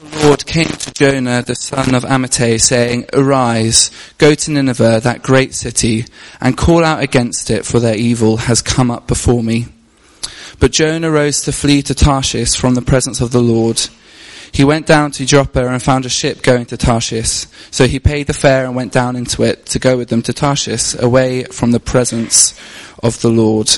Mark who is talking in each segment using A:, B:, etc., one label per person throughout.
A: the Lord came to Jonah, the son of Amittai, saying, Arise, go to Nineveh, that great city, and call out against it, for their evil has come up before me. But Jonah rose to flee to Tarshish from the presence of the Lord. He went down to Joppa and found a ship going to Tarshish. So he paid the fare and went down into it to go with them to Tarshish, away from the presence of the Lord.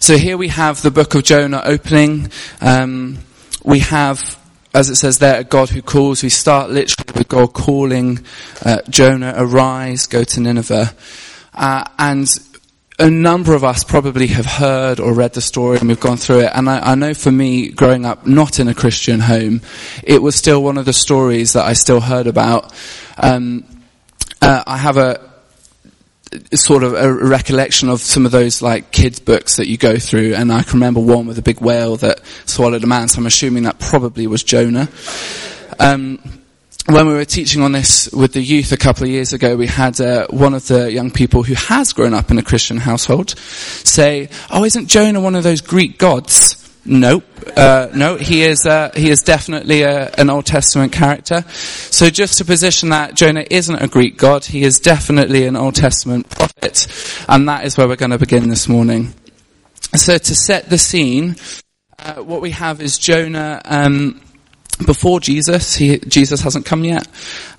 A: So here we have the book of Jonah opening. Um, we have, as it says there, a God who calls. We start literally with God calling uh, Jonah, arise, go to Nineveh. Uh, and a number of us probably have heard or read the story and we've gone through it. And I, I, know for me, growing up not in a Christian home, it was still one of the stories that I still heard about. Um, uh, I have a sort of a recollection of some of those like kids books that you go through, and I can remember one with a big whale that swallowed a man. So I'm assuming that probably was Jonah. Um, when we were teaching on this with the youth a couple of years ago, we had uh, one of the young people who has grown up in a Christian household say, "Oh, isn't Jonah one of those Greek gods?" Nope, uh, no, he is uh, he is definitely a, an Old Testament character. So just to position that Jonah isn't a Greek god, he is definitely an Old Testament prophet, and that is where we're going to begin this morning. So to set the scene, uh, what we have is Jonah. Um, before Jesus. He, Jesus hasn't come yet.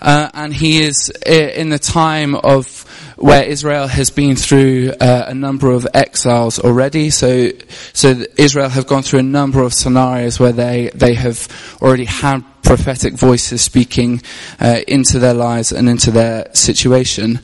A: Uh, and he is in the time of where Israel has been through uh, a number of exiles already. So, so Israel have gone through a number of scenarios where they, they have already had prophetic voices speaking uh, into their lives and into their situation.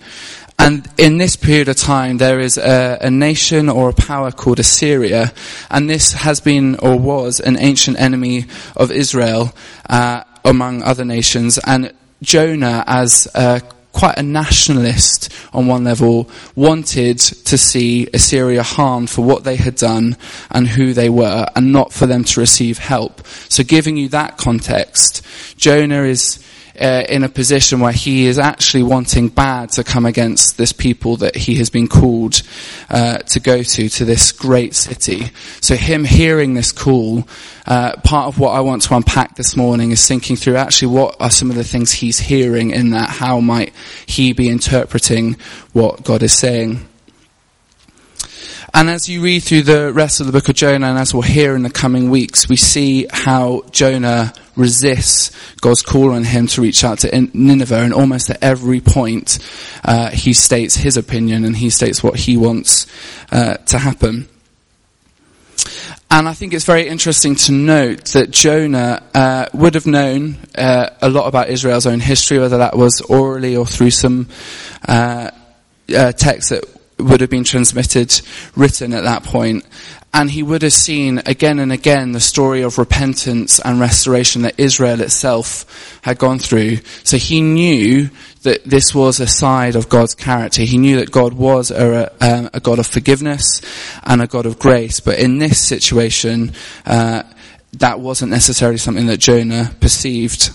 A: And in this period of time, there is a, a, nation or a power called Assyria, and this has been or was an ancient enemy of Israel, uh, among other nations. And Jonah, as a, quite a nationalist on one level, wanted to see Assyria harmed for what they had done and who they were, and not for them to receive help. So, giving you that context, Jonah is uh, in a position where he is actually wanting bad to come against this people that he has been called uh, to go to, to this great city. So him hearing this call, uh, part of what I want to unpack this morning is thinking through actually what are some of the things he's hearing in that, how might he be interpreting what God is saying. And as you read through the rest of the book of Jonah, and as we'll hear in the coming weeks, we see how Jonah resists God's call on him to reach out to Nineveh, and almost at every point, uh, he states his opinion and he states what he wants uh, to happen. And I think it's very interesting to note that Jonah uh, would have known uh, a lot about Israel's own history, whether that was orally or through some uh, uh texts that would have been transmitted written at that point. And he would have seen again and again the story of repentance and restoration that Israel itself had gone through. So he knew that this was a side of God's character. He knew that God was a, a, a God of forgiveness and a God of grace. But in this situation, uh, that wasn't necessarily something that Jonah perceived.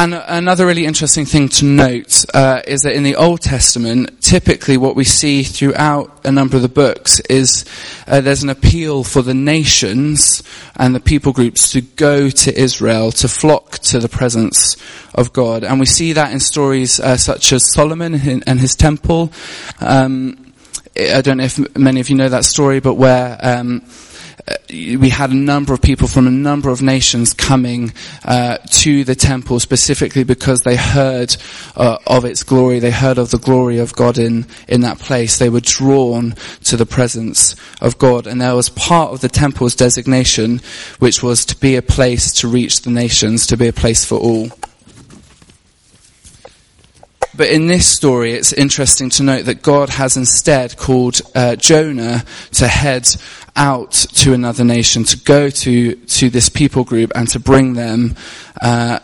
A: And another really interesting thing to note uh, is that in the Old Testament, typically what we see throughout a number of the books is uh, there's an appeal for the nations and the people groups to go to Israel, to flock to the presence of God. And we see that in stories uh, such as Solomon and his temple. Um, I don't know if many of you know that story, but where um, we had a number of people from a number of nations coming uh, to the temple specifically because they heard uh, of its glory. They heard of the glory of God in in that place. They were drawn to the presence of God, and there was part of the temple's designation, which was to be a place to reach the nations, to be a place for all. But in this story, it's interesting to note that God has instead called uh, Jonah to head out to another nation, to go to, to this people group and to bring them uh,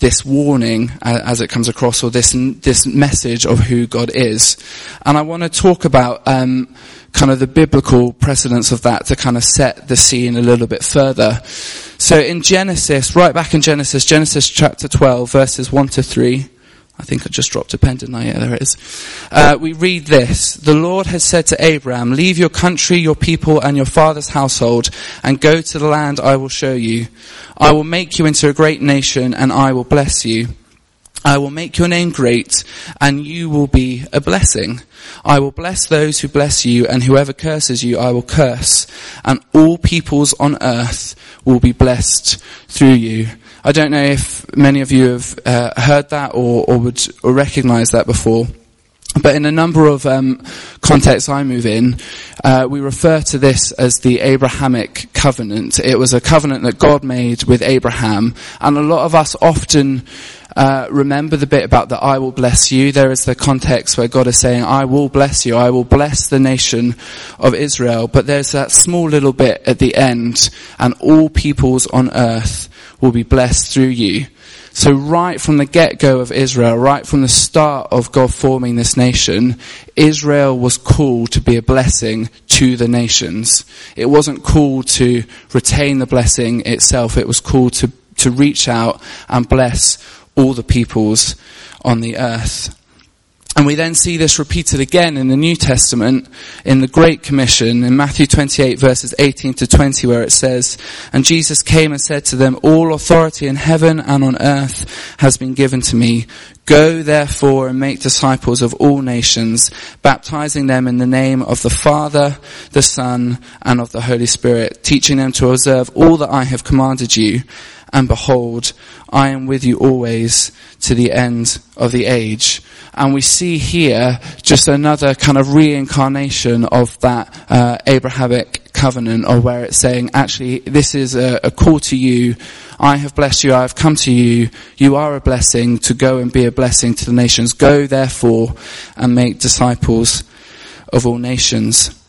A: this warning as it comes across, or this this message of who God is. And I want to talk about um, kind of the biblical precedence of that to kind of set the scene a little bit further. So in Genesis, right back in Genesis, Genesis chapter 12, verses 1 to 3. I think I just dropped a pen, didn't I? Yeah, there it is. Uh, we read this. The Lord has said to Abraham, leave your country, your people, and your father's household, and go to the land I will show you. I will make you into a great nation, and I will bless you. I will make your name great, and you will be a blessing. I will bless those who bless you, and whoever curses you, I will curse. And all peoples on earth will be blessed through you. I don't know if many of you have uh, heard that or, or would or recognize that before. But in a number of um, contexts I move in, uh, we refer to this as the Abrahamic covenant. It was a covenant that God made with Abraham, and a lot of us often uh, remember the bit about the I will bless you. There is the context where God is saying, I will bless you. I will bless the nation of Israel. But there's that small little bit at the end, and all peoples on earth will be blessed through you. So right from the get-go of Israel, right from the start of God forming this nation, Israel was called to be a blessing to the nations. It wasn't called to retain the blessing itself. It was called to, to reach out and bless all the peoples on the earth. And we then see this repeated again in the New Testament in the Great Commission in Matthew 28 verses 18 to 20 where it says, And Jesus came and said to them, All authority in heaven and on earth has been given to me. Go therefore and make disciples of all nations, baptizing them in the name of the Father, the Son, and of the Holy Spirit, teaching them to observe all that I have commanded you. And behold, I am with you always to the end of the age. And we see here just another kind of reincarnation of that uh, Abrahamic covenant, or where it's saying, actually, this is a, a call to you. I have blessed you. I have come to you. You are a blessing to go and be a blessing to the nations. Go therefore and make disciples of all nations.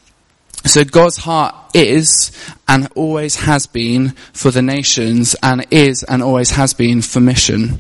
A: So God's heart is and always has been for the nations and is and always has been for mission.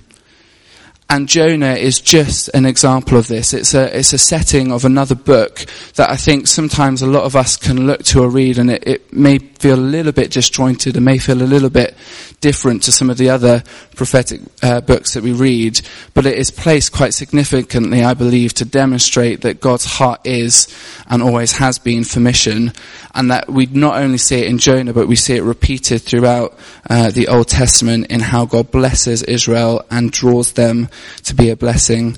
A: And Jonah is just an example of this. It's a, it's a setting of another book that I think sometimes a lot of us can look to or read and it, it may feel a little bit disjointed and may feel a little bit different to some of the other prophetic uh, books that we read. But it is placed quite significantly, I believe, to demonstrate that God's heart is and always has been for mission and that we not only see it in Jonah, but we see it repeated throughout uh, the Old Testament in how God blesses Israel and draws them to be a blessing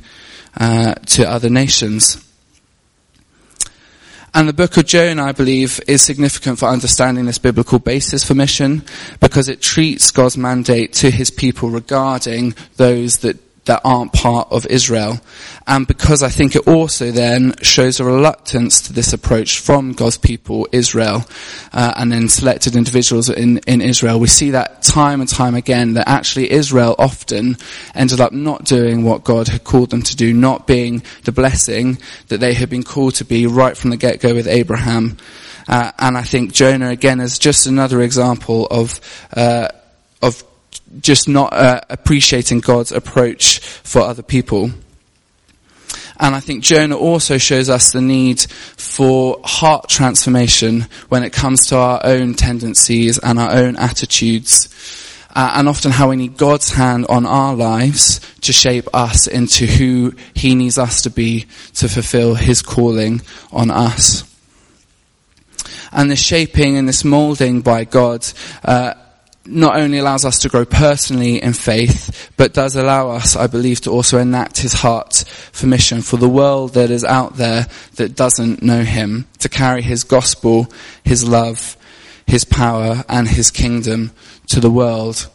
A: uh, to other nations. And the book of Jonah, I believe, is significant for understanding this biblical basis for mission because it treats God's mandate to his people regarding those that that aren't part of Israel. And because I think it also then shows a reluctance to this approach from God's people, Israel, uh, and then selected individuals in, in Israel. We see that time and time again that actually Israel often ended up not doing what God had called them to do, not being the blessing that they had been called to be right from the get-go with Abraham. Uh, and I think Jonah again is just another example of, uh, of just not uh, appreciating God's approach for other people. And I think Jonah also shows us the need for heart transformation when it comes to our own tendencies and our own attitudes. Uh, and often how we need God's hand on our lives to shape us into who He needs us to be to fulfill His calling on us. And this shaping and this molding by God uh, not only allows us to grow personally in faith, but does allow us, I believe, to also enact his heart for mission for the world that is out there that doesn't know him, to carry his gospel, his love, his power, and his kingdom to the world.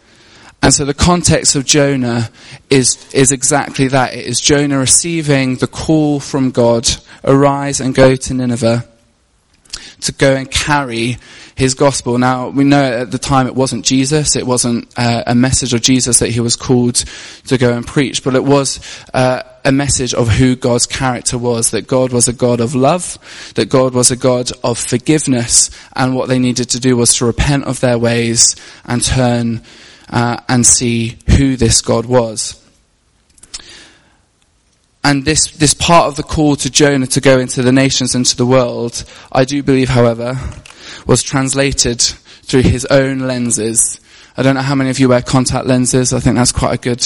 A: And so the context of Jonah is, is exactly that. It is Jonah receiving the call from God, arise and go to Nineveh, to go and carry his gospel. Now, we know at the time it wasn't Jesus, it wasn't uh, a message of Jesus that he was called to go and preach, but it was uh, a message of who God's character was, that God was a God of love, that God was a God of forgiveness, and what they needed to do was to repent of their ways and turn uh, and see who this God was. And this, this part of the call to Jonah to go into the nations and to the world, I do believe, however, was translated through his own lenses I don't know how many of you wear contact lenses. I think that's quite a good,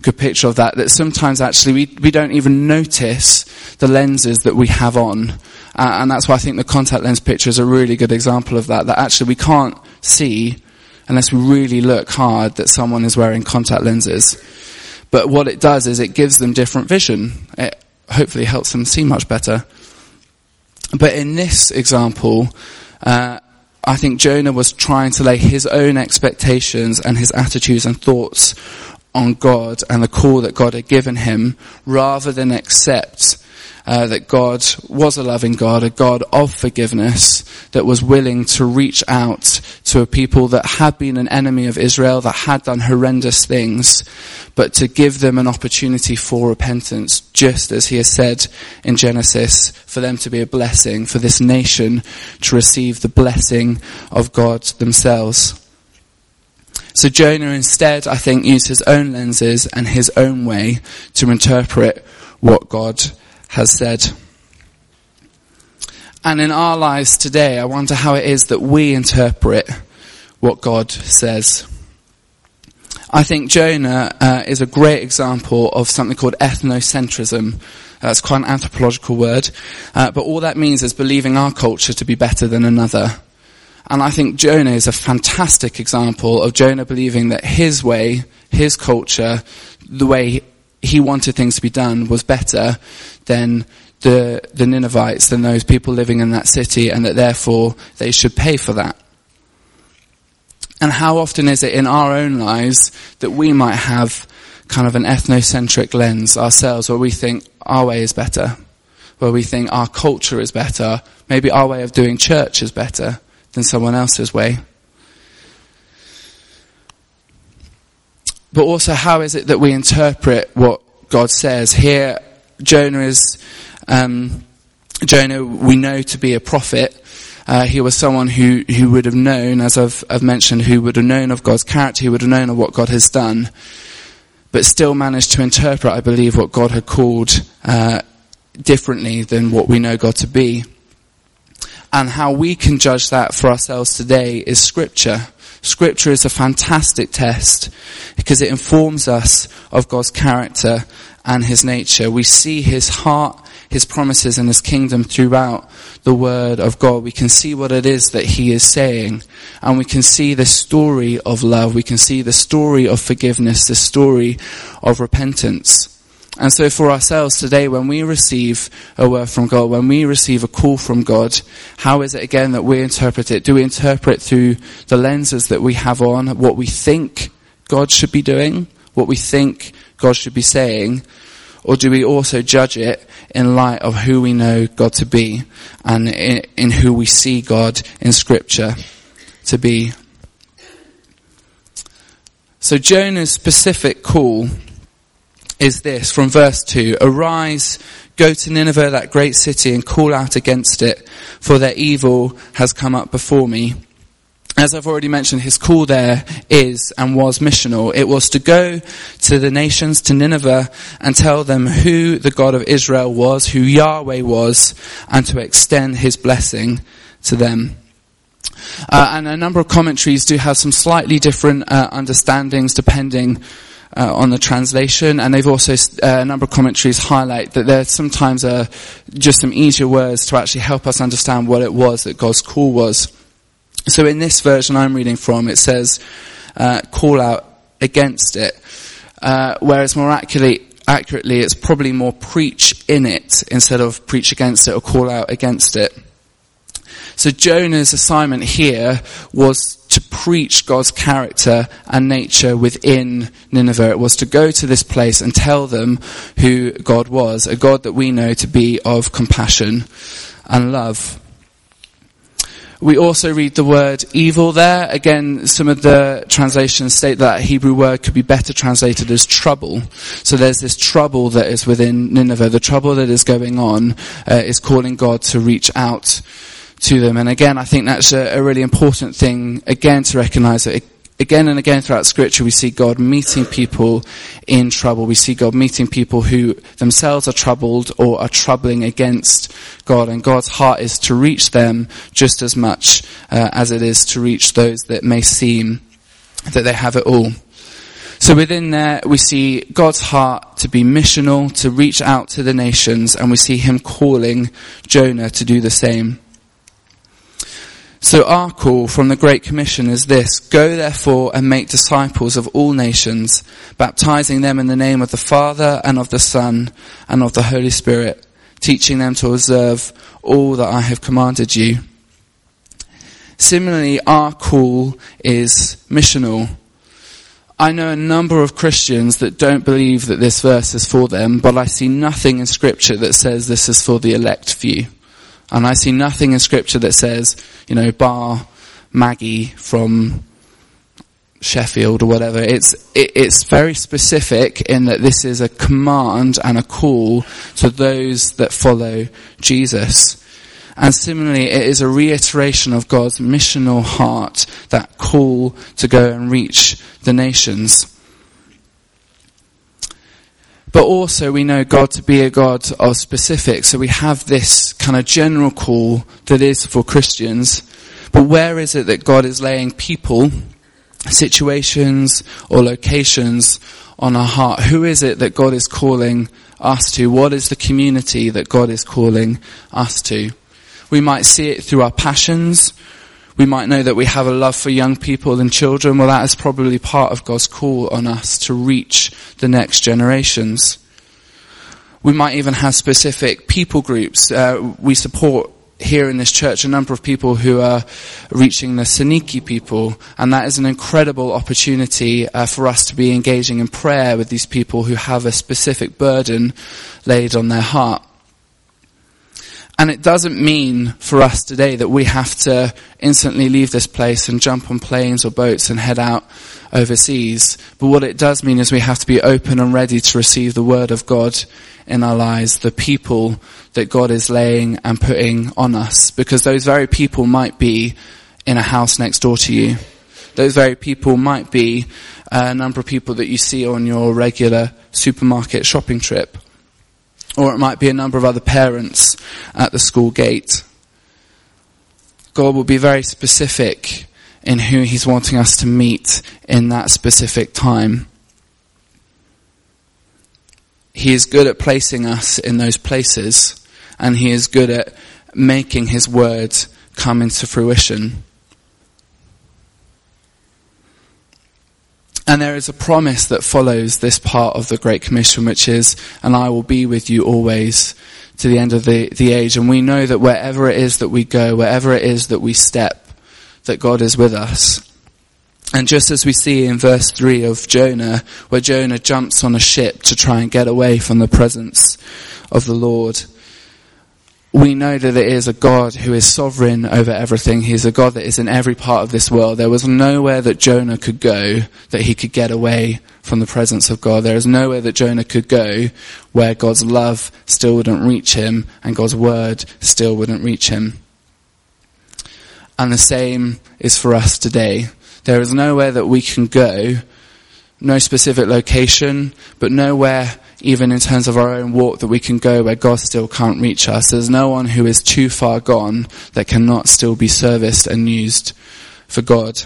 A: good picture of that. That sometimes actually we, we don't even notice the lenses that we have on. Uh, and that's why I think the contact lens picture is a really good example of that. That actually we can't see unless we really look hard that someone is wearing contact lenses. But what it does is it gives them different vision. It hopefully helps them see much better. But in this example, uh, I think Jonah was trying to lay his own expectations and his attitudes and thoughts on God and the call that God had given him rather than accept uh, that God was a loving God, a God of forgiveness that was willing to reach out to a people that had been an enemy of Israel, that had done horrendous things, but to give them an opportunity for repentance, just as he has said in Genesis, for them to be a blessing, for this nation to receive the blessing of God themselves. So Jonah instead, I think, used his own lenses and his own way to interpret what God has said. And in our lives today, I wonder how it is that we interpret what God says. I think Jonah uh, is a great example of something called ethnocentrism. That's quite an anthropological word. Uh, but all that means is believing our culture to be better than another. And I think Jonah is a fantastic example of Jonah believing that his way, his culture, the way he wanted things to be done was better than the, the Ninevites, than those people living in that city, and that therefore they should pay for that. And how often is it in our own lives that we might have kind of an ethnocentric lens ourselves where we think our way is better, where we think our culture is better, maybe our way of doing church is better than someone else's way. But also, how is it that we interpret what God says? Here, Jonah is, um, Jonah we know to be a prophet, uh, he was someone who, who would have known, as I've, I've mentioned, who would have known of God's character, who would have known of what God has done, but still managed to interpret, I believe, what God had called uh, differently than what we know God to be. And how we can judge that for ourselves today is Scripture. Scripture is a fantastic test because it informs us of God's character and His nature. We see His heart his promises and his kingdom throughout the word of God. We can see what it is that he is saying and we can see the story of love. We can see the story of forgiveness, the story of repentance. And so for ourselves today, when we receive a word from God, when we receive a call from God, how is it again that we interpret it? Do we interpret through the lenses that we have on, what we think God should be doing, what we think God should be saying, or do we also judge it in light of who we know God to be and in, in who we see God in scripture to be? So Jonah's specific call is this from verse 2 Arise, go to Nineveh, that great city, and call out against it, for their evil has come up before me as I've already mentioned, his call there is and was missional. It was to go to the nations, to Nineveh, and tell them who the God of Israel was, who Yahweh was, and to extend his blessing to them. Uh, and a number of commentaries do have some slightly different uh, understandings depending uh, on the translation, and they've also uh, a number of commentaries highlight that there sometimes are just some easier words to actually help us understand what it was that God's call was. So in this version I'm reading from, it says, uh, call out against it. Uh, whereas more accurately, accurately, it's probably more preach in it instead of preach against it or call out against it. So Jonah's assignment here was to preach God's character and nature within Nineveh. It was to go to this place and tell them who God was, a God that we know to be of compassion and love. We also read the word evil there. Again, some of the translations state that Hebrew word could be better translated as trouble. So there's this trouble that is within Nineveh. The trouble that is going on uh, is calling God to reach out to them. And again, I think that's a, a really important thing, again, to recognize that it, again and again throughout scripture, we see God meeting people in trouble. We see God meeting people who themselves are troubled or are troubling against God. And God's heart is to reach them just as much uh, as it is to reach those that may seem that they have it all. So within there, we see God's heart to be missional, to reach out to the nations, and we see him calling Jonah to do the same. So our call from the Great Commission is this, go therefore and make disciples of all nations, baptizing them in the name of the Father and of the Son and of the Holy Spirit, teaching them to observe all that I have commanded you. Similarly, our call is missional. I know a number of Christians that don't believe that this verse is for them, but I see nothing in scripture that says this is for the elect few. And I see nothing in scripture that says, you know, bar Maggie from Sheffield or whatever. It's, it, it's very specific in that this is a command and a call to those that follow Jesus. And similarly, it is a reiteration of God's missional heart, that call to go and reach the nations. But also we know God to be a God of specifics. So we have this kind of general call that is for Christians. But where is it that God is laying people, situations or locations on our heart? Who is it that God is calling us to? What is the community that God is calling us to? We might see it through our passions. We might know that we have a love for young people and children. Well, that is probably part of God's call on us to reach the next generations. We might even have specific people groups. Uh, we support here in this church a number of people who are reaching the Saniki people, and that is an incredible opportunity uh, for us to be engaging in prayer with these people who have a specific burden laid on their heart. And it doesn't mean for us today that we have to instantly leave this place and jump on planes or boats and head out overseas. But what it does mean is we have to be open and ready to receive the word of God in our lives, the people that God is laying and putting on us. Because those very people might be in a house next door to you. Those very people might be a number of people that you see on your regular supermarket shopping trip or it might be a number of other parents at the school gate. God will be very specific in who He's wanting us to meet in that specific time. He is good at placing us in those places, and He is good at making His word come into fruition. And there is a promise that follows this part of the Great Commission, which is, and I will be with you always to the end of the, the age. And we know that wherever it is that we go, wherever it is that we step, that God is with us. And just as we see in verse 3 of Jonah, where Jonah jumps on a ship to try and get away from the presence of the Lord, we know that it is a God who is sovereign over everything. He's a God that is in every part of this world. There was nowhere that Jonah could go that he could get away from the presence of God. There is nowhere that Jonah could go where God's love still wouldn't reach him and God's word still wouldn't reach him. And the same is for us today. There is nowhere that we can go, no specific location, but nowhere even in terms of our own walk, that we can go where God still can't reach us. There's no one who is too far gone that cannot still be serviced and used for God.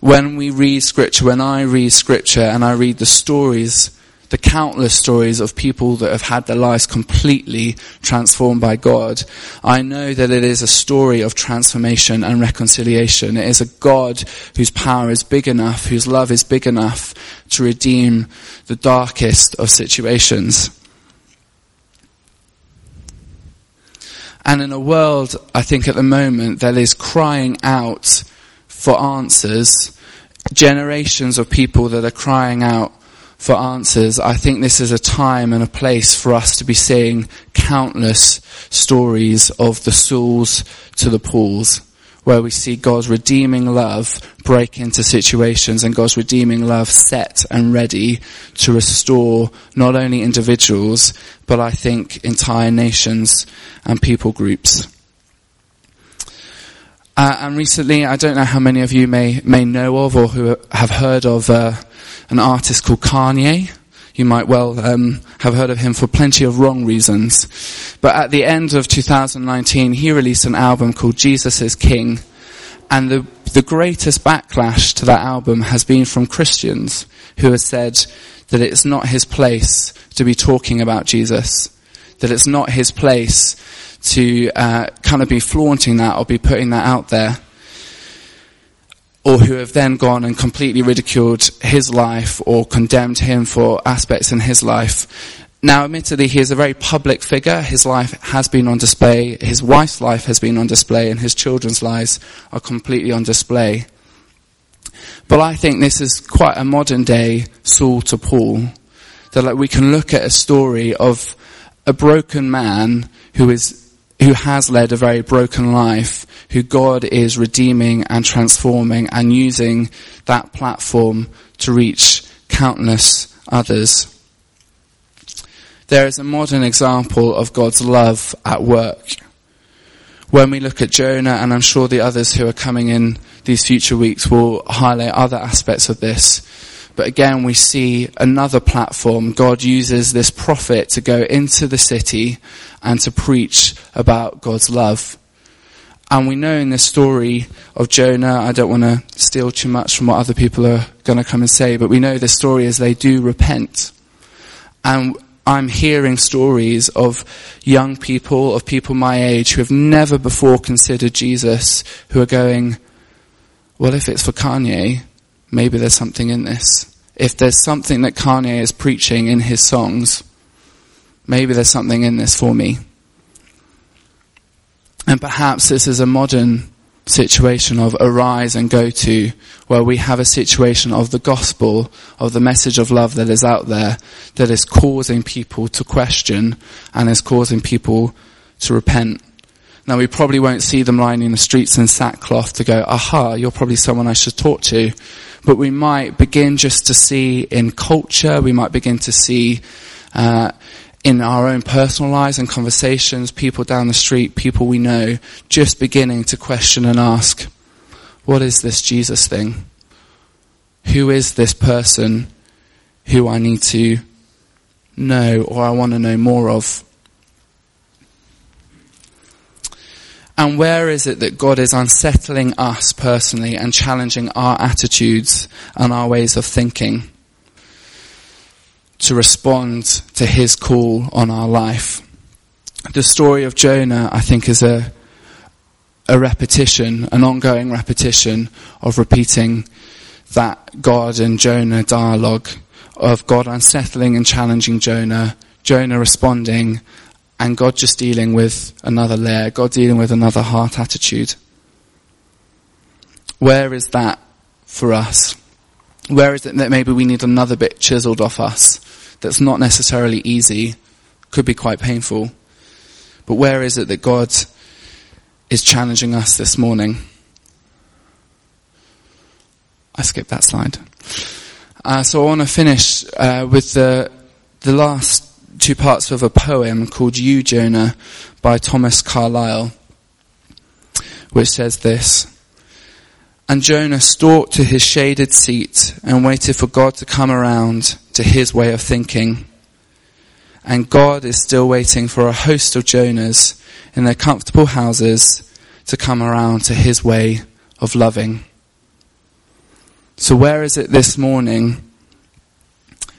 A: When we read scripture, when I read scripture and I read the stories the countless stories of people that have had their lives completely transformed by God, I know that it is a story of transformation and reconciliation. It is a God whose power is big enough, whose love is big enough to redeem the darkest of situations. And in a world, I think at the moment, that is crying out for answers, generations of people that are crying out for answers, I think this is a time and a place for us to be seeing countless stories of the Sauls to the Pauls where we see God's redeeming love break into situations and God's redeeming love set and ready to restore not only individuals, but I think entire nations and people groups. Uh, and recently, I don't know how many of you may may know of or who have heard of uh, an artist called Kanye. You might well um, have heard of him for plenty of wrong reasons. But at the end of 2019, he released an album called Jesus is King. And the, the greatest backlash to that album has been from Christians who have said that it's not his place to be talking about Jesus, that it's not his place to uh, kind of be flaunting that or be putting that out there, or who have then gone and completely ridiculed his life or condemned him for aspects in his life. Now, admittedly, he is a very public figure. His life has been on display. His wife's life has been on display, and his children's lives are completely on display. But I think this is quite a modern day Saul to Paul. That like we can look at a story of a broken man who is who has led a very broken life, who God is redeeming and transforming and using that platform to reach countless others. There is a modern example of God's love at work. When we look at Jonah, and I'm sure the others who are coming in these future weeks will highlight other aspects of this, but again, we see another platform. God uses this prophet to go into the city and to preach about God's love. And we know in this story of Jonah, I don't want to steal too much from what other people are going to come and say, but we know this story as they do repent. And I'm hearing stories of young people, of people my age who have never before considered Jesus, who are going, well, if it's for Kanye, maybe there's something in this. If there's something that Kanye is preaching in his songs, maybe there's something in this for me. And perhaps this is a modern situation of arise and go to, where we have a situation of the gospel, of the message of love that is out there, that is causing people to question and is causing people to repent. Now we probably won't see them lining the streets in sackcloth to go, aha, you're probably someone I should talk to. But we might begin just to see in culture, we might begin to see, uh, in our own personal lives and conversations, people down the street, people we know, just beginning to question and ask, what is this Jesus thing? Who is this person who I need to know or I want to know more of? And where is it that God is unsettling us personally and challenging our attitudes and our ways of thinking to respond to His call on our life? The story of Jonah, I think, is a, a repetition, an ongoing repetition of repeating that God and Jonah dialogue of God unsettling and challenging Jonah, Jonah responding and God just dealing with another layer, God dealing with another heart attitude. Where is that for us? Where is it that maybe we need another bit chiseled off us that's not necessarily easy, could be quite painful? But where is it that God is challenging us this morning? I skipped that slide. Uh, so I want to finish uh, with the the last two parts of a poem called You, Jonah by Thomas Carlisle, which says this. And Jonah stalked to his shaded seat and waited for God to come around to his way of thinking. And God is still waiting for a host of Jonahs in their comfortable houses to come around to his way of loving. So where is it this morning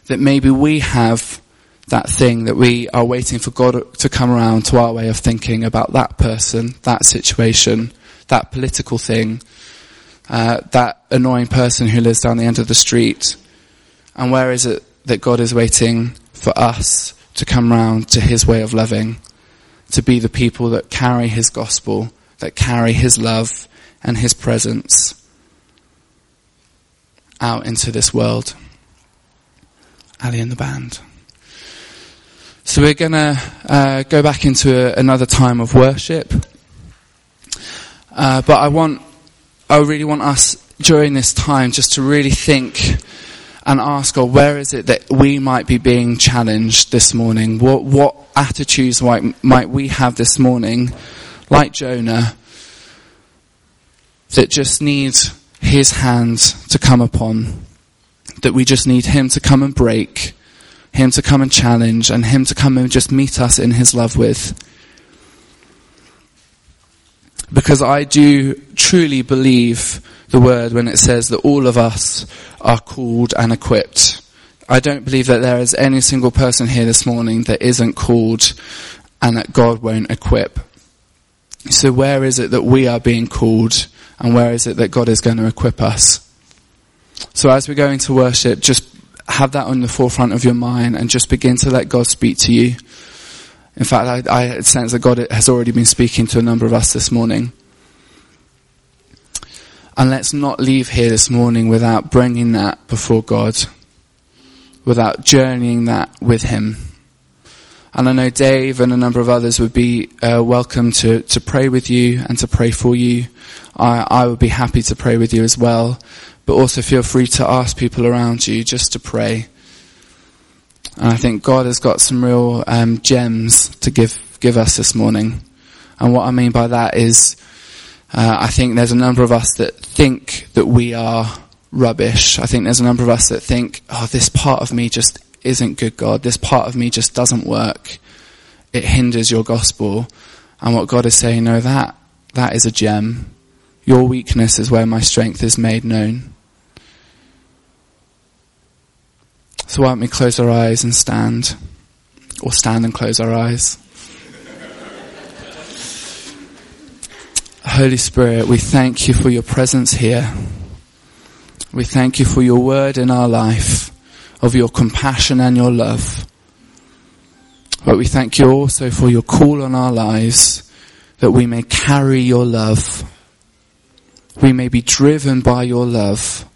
A: that maybe we have that thing that we are waiting for God to come around to our way of thinking about that person, that situation, that political thing, uh, that annoying person who lives down the end of the street. And where is it that God is waiting for us to come round to his way of loving, to be the people that carry his gospel, that carry his love and his presence out into this world? Ali and the band. So we're going to uh, go back into a, another time of worship. Uh, but I want, I really want us during this time just to really think and ask God, where is it that we might be being challenged this morning? What, what attitudes might, might we have this morning, like Jonah, that just needs his hand to come upon, that we just need him to come and break, him to come and challenge and Him to come and just meet us in His love with. Because I do truly believe the word when it says that all of us are called and equipped. I don't believe that there is any single person here this morning that isn't called and that God won't equip. So where is it that we are being called and where is it that God is going to equip us? So as we're going to worship, just have that on the forefront of your mind and just begin to let God speak to you. In fact, I, I sense that God has already been speaking to a number of us this morning. And let's not leave here this morning without bringing that before God, without journeying that with Him. And I know Dave and a number of others would be uh, welcome to, to pray with you and to pray for you. I, I would be happy to pray with you as well. But also feel free to ask people around you just to pray. And I think God has got some real um, gems to give give us this morning. And what I mean by that is, uh, I think there's a number of us that think that we are rubbish. I think there's a number of us that think, oh, this part of me just isn't good, God. This part of me just doesn't work. It hinders your gospel. And what God is saying, no, that, that is a gem. Your weakness is where my strength is made known. So why don't we close our eyes and stand? Or stand and close our eyes. Holy Spirit, we thank you for your presence here. We thank you for your word in our life of your compassion and your love. But we thank you also for your call on our lives that we may carry your love. We may be driven by your love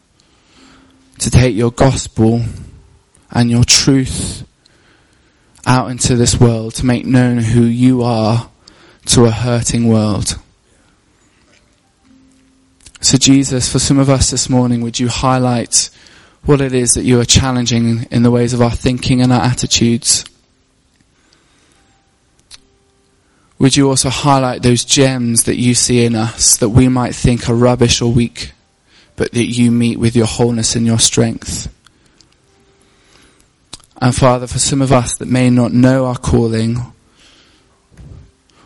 A: to take your gospel and your truth out into this world to make known who you are to a hurting world. So Jesus, for some of us this morning, would you highlight what it is that you are challenging in the ways of our thinking and our attitudes. Would you also highlight those gems that you see in us that we might think are rubbish or weak, but that you meet with your wholeness and your strength? And Father, for some of us that may not know our calling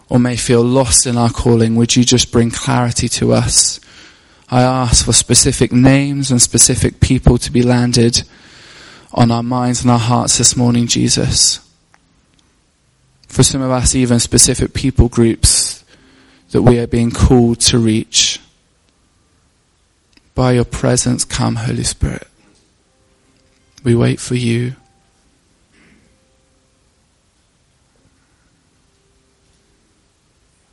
A: or may feel lost in our calling, would you just bring clarity to us? I ask for specific names and specific people to be landed on our minds and our hearts this morning, Jesus. For some of us, even specific people groups that we are being called to reach. By your presence, come, Holy Spirit. We wait for you.